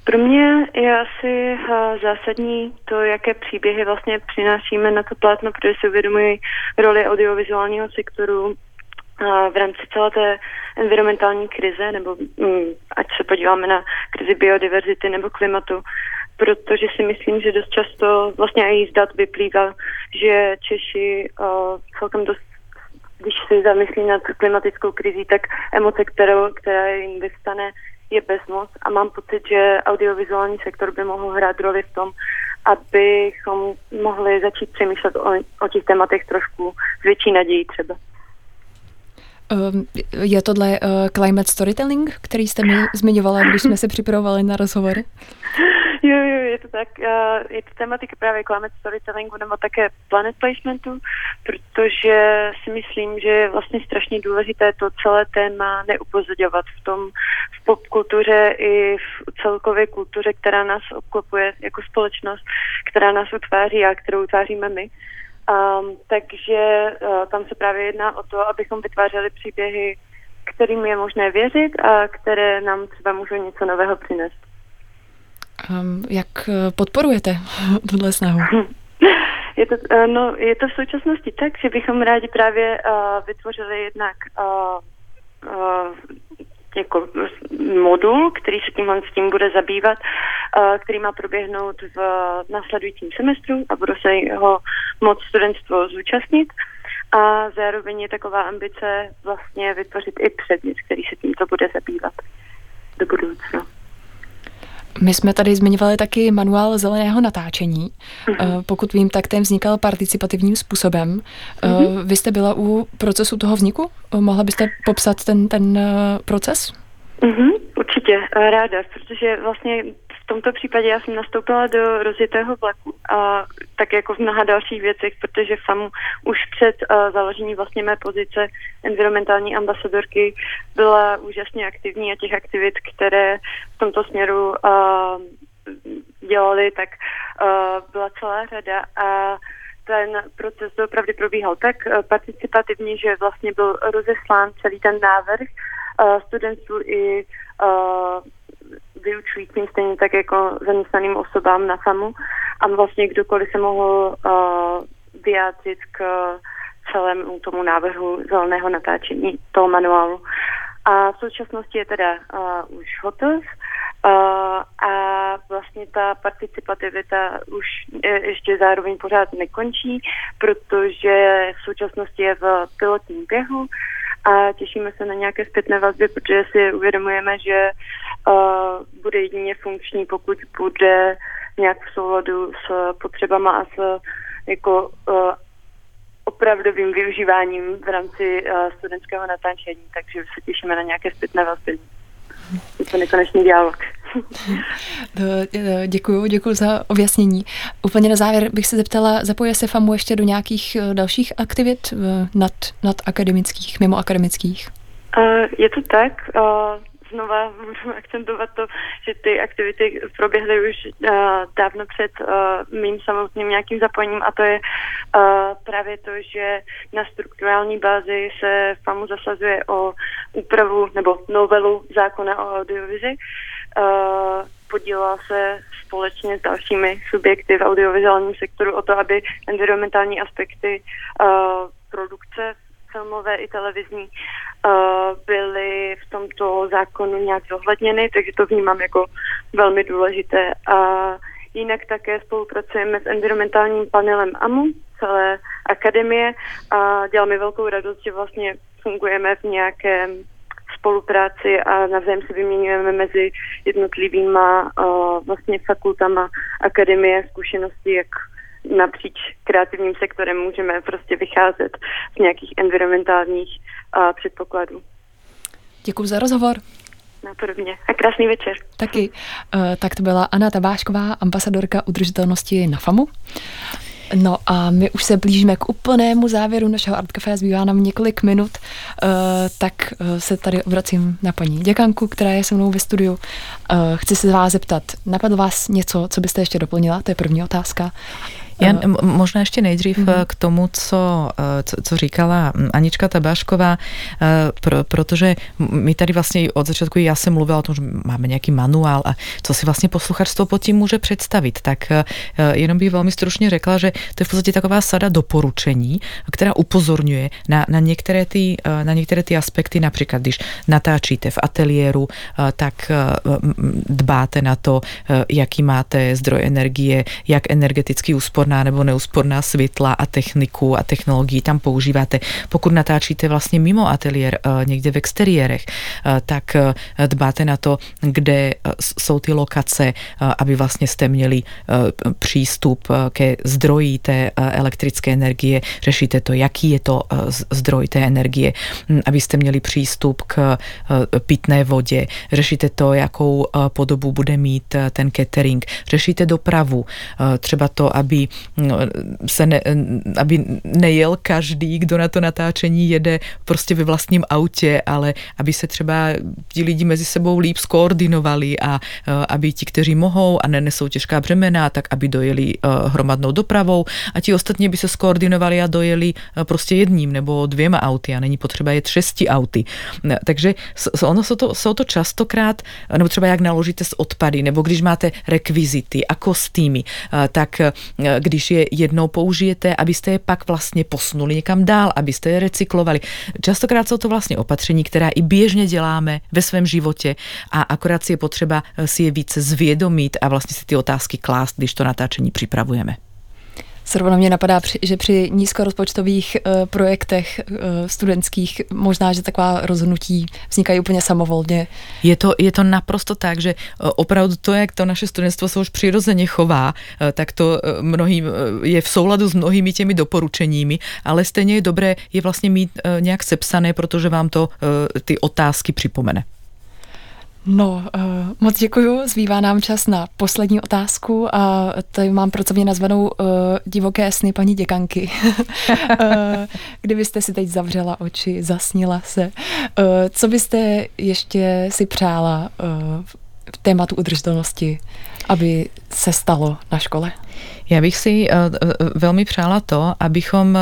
Speaker 5: Pro mě je asi zásadní to, jaké příběhy vlastně přinášíme na to plátno, protože si uvědomuji roli audiovizuálního sektoru v rámci celé té environmentální krize, nebo mm, ať se podíváme na krizi biodiverzity nebo klimatu, protože si myslím, že dost často vlastně i z dat vyplývá, že Češi uh, celkem dost když si zamyslí nad klimatickou krizí, tak emoce, kterou, která jim vystane, je bezmoc a mám pocit, že audiovizuální sektor by mohl hrát roli v tom, abychom mohli začít přemýšlet o, o těch tématech trošku s větší nadějí třeba.
Speaker 1: Ehm, je tohle uh, climate storytelling, který jste mi zmiňovala, když jsme se připravovali na rozhovor?
Speaker 5: Jo, jo, je to tak. Je to tematika právě climate storytellingu nebo také planet placementu, protože si myslím, že je vlastně strašně důležité to celé téma neupozorňovat v tom v popkultuře i v celkové kultuře, která nás obklopuje jako společnost, která nás utváří a kterou utváříme my. Um, takže uh, tam se právě jedná o to, abychom vytvářeli příběhy, kterým je možné věřit a které nám třeba můžou něco nového přinést.
Speaker 1: Um, jak eh, podporujete tuhle snahu?
Speaker 5: Je to, uh, no, je to v současnosti tak, že bychom rádi právě uh, vytvořili jednak uh, uh, jako modul, který se tímhle s tím bude zabývat, který má proběhnout v následujícím semestru a bude se ho moc studentstvo zúčastnit. A zároveň je taková ambice vlastně vytvořit i předmět, který se tímto bude zabývat do budoucna.
Speaker 1: My jsme tady zmiňovali taky manuál zeleného natáčení. Uh-huh. Pokud vím, tak ten vznikal participativním způsobem. Uh-huh. Vy jste byla u procesu toho vzniku? Mohla byste popsat ten, ten proces?
Speaker 5: Uh-huh, určitě, ráda, protože vlastně v tomto případě já jsem nastoupila do rozjetého vlaku a tak jako v mnoha dalších věcech, protože FAMu už před uh, založení vlastně mé pozice environmentální ambasadorky byla úžasně aktivní a těch aktivit, které v tomto směru uh, dělali, tak uh, byla celá řada a ten proces opravdu probíhal tak participativně, že vlastně byl rozeslán celý ten návrh uh, studentů i uh, vyučujícím, stejně tak jako zaměstnaným osobám na FAMu a vlastně kdokoliv se mohl uh, vyjádřit k celému tomu návrhu zeleného natáčení toho manuálu. A v současnosti je teda uh, už hotov uh, a vlastně ta participativita už je, ještě zároveň pořád nekončí, protože v současnosti je v pilotním běhu a těšíme se na nějaké zpětné vazby, protože si uvědomujeme, že uh, bude jedině funkční, pokud bude nějak v souladu s potřebama a s jako uh, opravdovým využíváním v rámci uh, studentského natáčení, takže se těšíme na nějaké zpětné vazby. Je to nekonečný dialog.
Speaker 1: Děkuji, děkuji za objasnění. Úplně na závěr bych se zeptala, zapoje se FAMu ještě do nějakých dalších aktivit nad, nad akademických, mimo akademických?
Speaker 5: Je to tak znova akcentovat to, že ty aktivity proběhly už uh, dávno před uh, mým samotným nějakým zapojením a to je uh, právě to, že na strukturální bázi se FAMu zasazuje o úpravu nebo novelu zákona o audiovizi. Uh, podílela se společně s dalšími subjekty v audiovizuálním sektoru o to, aby environmentální aspekty uh, produkce filmové i televizní byly v tomto zákonu nějak zohledněny, takže to vnímám jako velmi důležité. A jinak také spolupracujeme s environmentálním panelem AMU, celé akademie a dělá mi velkou radost, že vlastně fungujeme v nějakém spolupráci a navzájem se vyměňujeme mezi jednotlivýma uh, vlastně fakultama akademie zkušenosti, jak napříč kreativním sektorem můžeme prostě vycházet z nějakých environmentálních uh, předpokladů.
Speaker 1: Děkuji za rozhovor.
Speaker 5: Napodobně. A krásný večer.
Speaker 1: Taky. Uh, tak to byla Anna Tabášková, ambasadorka udržitelnosti na FAMu. No a my už se blížíme k úplnému závěru našeho Art Café, zbývá nám několik minut, uh, tak uh, se tady obracím na paní děkanku, která je se mnou ve studiu. Uh, chci se vás zeptat, napadlo vás něco, co byste ještě doplnila? To je první otázka.
Speaker 2: Já možná ještě nejdřív mm-hmm. k tomu, co, eh, co, co říkala Anička Tabášková, eh, pro, protože my tady vlastně od začátku, já jsem mluvila o tom, že máme nějaký manuál a co si vlastně posluchačstvo pod tím může představit, tak jenom bych velmi stručně řekla, že to je v podstatě taková sada doporučení, která upozorňuje na, na, některé ty, na některé ty aspekty, například když natáčíte v ateliéru, tak dbáte na to, jaký máte zdroj energie, jak energeticky úspor úsporná nebo neúsporná světla a techniku a technologii tam používáte. Pokud natáčíte vlastně mimo ateliér, eh, někde v exteriérech, eh, tak eh, dbáte na to, kde jsou ty lokace, aby vlastně jste měli přístup ke zdroji té elektrické energie, řešíte to, jaký je to zdroj té energie, hm, abyste měli přístup k pitné vodě, řešíte to, jakou podobu bude mít ten catering, řešíte dopravu, třeba to, aby se ne, aby nejel každý, kdo na to natáčení jede prostě ve vlastním autě, ale aby se třeba ti lidi mezi sebou líp skoordinovali a e, aby ti, kteří mohou a nenesou těžká břemena, tak aby dojeli e, hromadnou dopravou a ti ostatní by se skoordinovali a dojeli e, prostě jedním nebo dvěma auty a není potřeba jet šesti auty. Takže ono jsou to, jsou to častokrát, nebo třeba jak naložíte s odpady, nebo když máte rekvizity a kostýmy, tak když je jednou použijete, abyste je pak vlastně posunuli někam dál, abyste je recyklovali. Častokrát jsou to vlastně opatření, která i běžně děláme ve svém životě a akorát si je potřeba si je více zvědomit a vlastně si ty otázky klást, když to natáčení připravujeme.
Speaker 1: Zrovna mě napadá, že při nízkorozpočtových uh, projektech uh, studentských možná, že taková rozhodnutí vznikají úplně samovolně.
Speaker 2: Je to, je to naprosto tak, že uh, opravdu to, jak to naše studentstvo se už přirozeně chová, tak to mnohým, je v souladu s mnohými těmi doporučeními, ale stejně je dobré je vlastně mít nějak sepsané, protože vám to ty otázky připomene.
Speaker 1: No, uh, moc děkuji. Zbývá nám čas na poslední otázku a tady mám pro mě nazvanou uh, divoké sny paní děkanky. uh, kdybyste si teď zavřela oči, zasnila se, uh, co byste ještě si přála uh, v tématu udržitelnosti, aby se stalo na škole?
Speaker 2: Já bych si uh, velmi přála to, abychom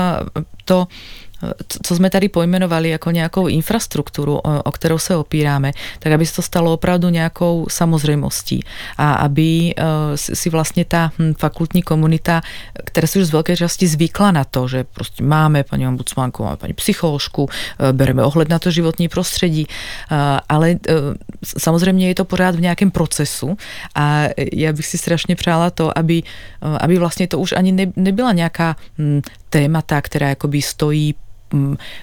Speaker 2: to uh, co jsme tady pojmenovali jako nějakou infrastrukturu, o, o kterou se opíráme, tak aby se to stalo opravdu nějakou samozřejmostí. A aby uh, si vlastně ta hm, fakultní komunita, která si už z velké části zvykla na to, že prostě máme paní ombudsmanku, máme paní psycholožku, uh, bereme ohled na to životní prostředí, uh, ale samozřejmě je to pořád v nějakém procesu a já bych si strašně přála to, aby, aby vlastně to už ani ne, nebyla nějaká hm, témata, která jakoby stojí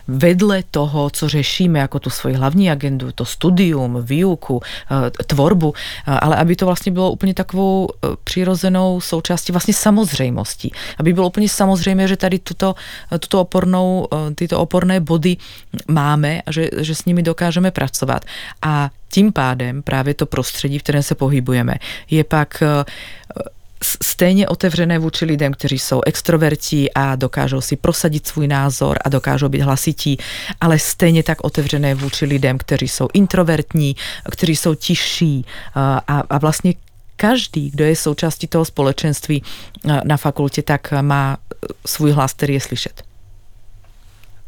Speaker 2: vedle toho, co řešíme jako tu svoji hlavní agendu, to studium, výuku, eh, tvorbu, eh, ale aby to vlastně bylo úplně takovou eh, přirozenou součástí vlastně samozřejmostí. Aby bylo úplně samozřejmé, že tady tuto, tuto opornou, tyto oporné body máme a že, že s nimi dokážeme pracovat. A tím pádem právě to prostředí, v kterém se pohybujeme, je pak stejně otevřené vůči lidem, kteří jsou extroverti a dokážou si prosadit svůj názor a dokážou být hlasití, ale stejně tak otevřené vůči lidem, kteří jsou introvertní, kteří jsou tižší a, a vlastně každý, kdo je součástí toho společenství na fakultě, tak má svůj hlas, který je slyšet.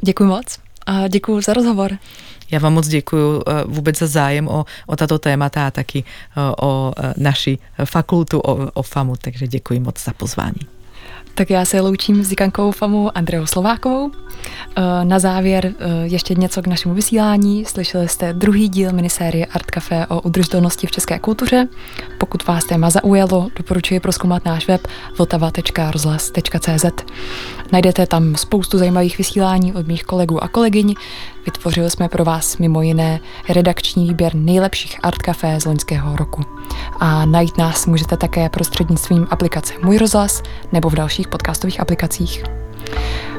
Speaker 1: Děkuji moc a děkuji za rozhovor.
Speaker 2: Já vám moc děkuji eh, vůbec za zájem o, o tato témata a taky eh, o eh, naši fakultu, o, o FAMu, takže děkuji moc za pozvání.
Speaker 1: Tak já se loučím s děkankou FAMu Andreou Slovákovou. Na závěr ještě něco k našemu vysílání. Slyšeli jste druhý díl minisérie Art Café o udržitelnosti v české kultuře. Pokud vás téma zaujalo, doporučuji proskoumat náš web vltava.rozhlas.cz. Najdete tam spoustu zajímavých vysílání od mých kolegů a kolegyň. Vytvořili jsme pro vás mimo jiné redakční výběr nejlepších art café z loňského roku. A najít nás můžete také prostřednictvím aplikace Můj rozhlas nebo v dalších podcastových aplikacích.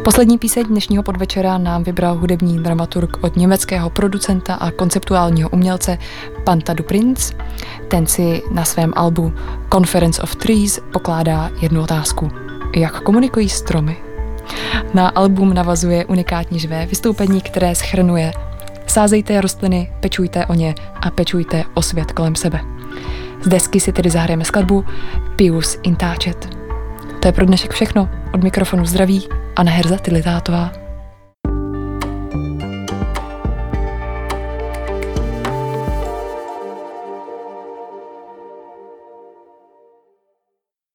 Speaker 1: Poslední píseň dnešního podvečera nám vybral hudební dramaturg od německého producenta a konceptuálního umělce Panta du Prince. Ten si na svém albu Conference of Trees pokládá jednu otázku. Jak komunikují stromy? Na album navazuje unikátní živé vystoupení, které schrnuje Sázejte rostliny, pečujte o ně a pečujte o svět kolem sebe. Z desky si tedy zahrajeme skladbu Pius Intáčet. To je pro dnešek všechno. Od mikrofonu zdraví a na Herza Tilitátová.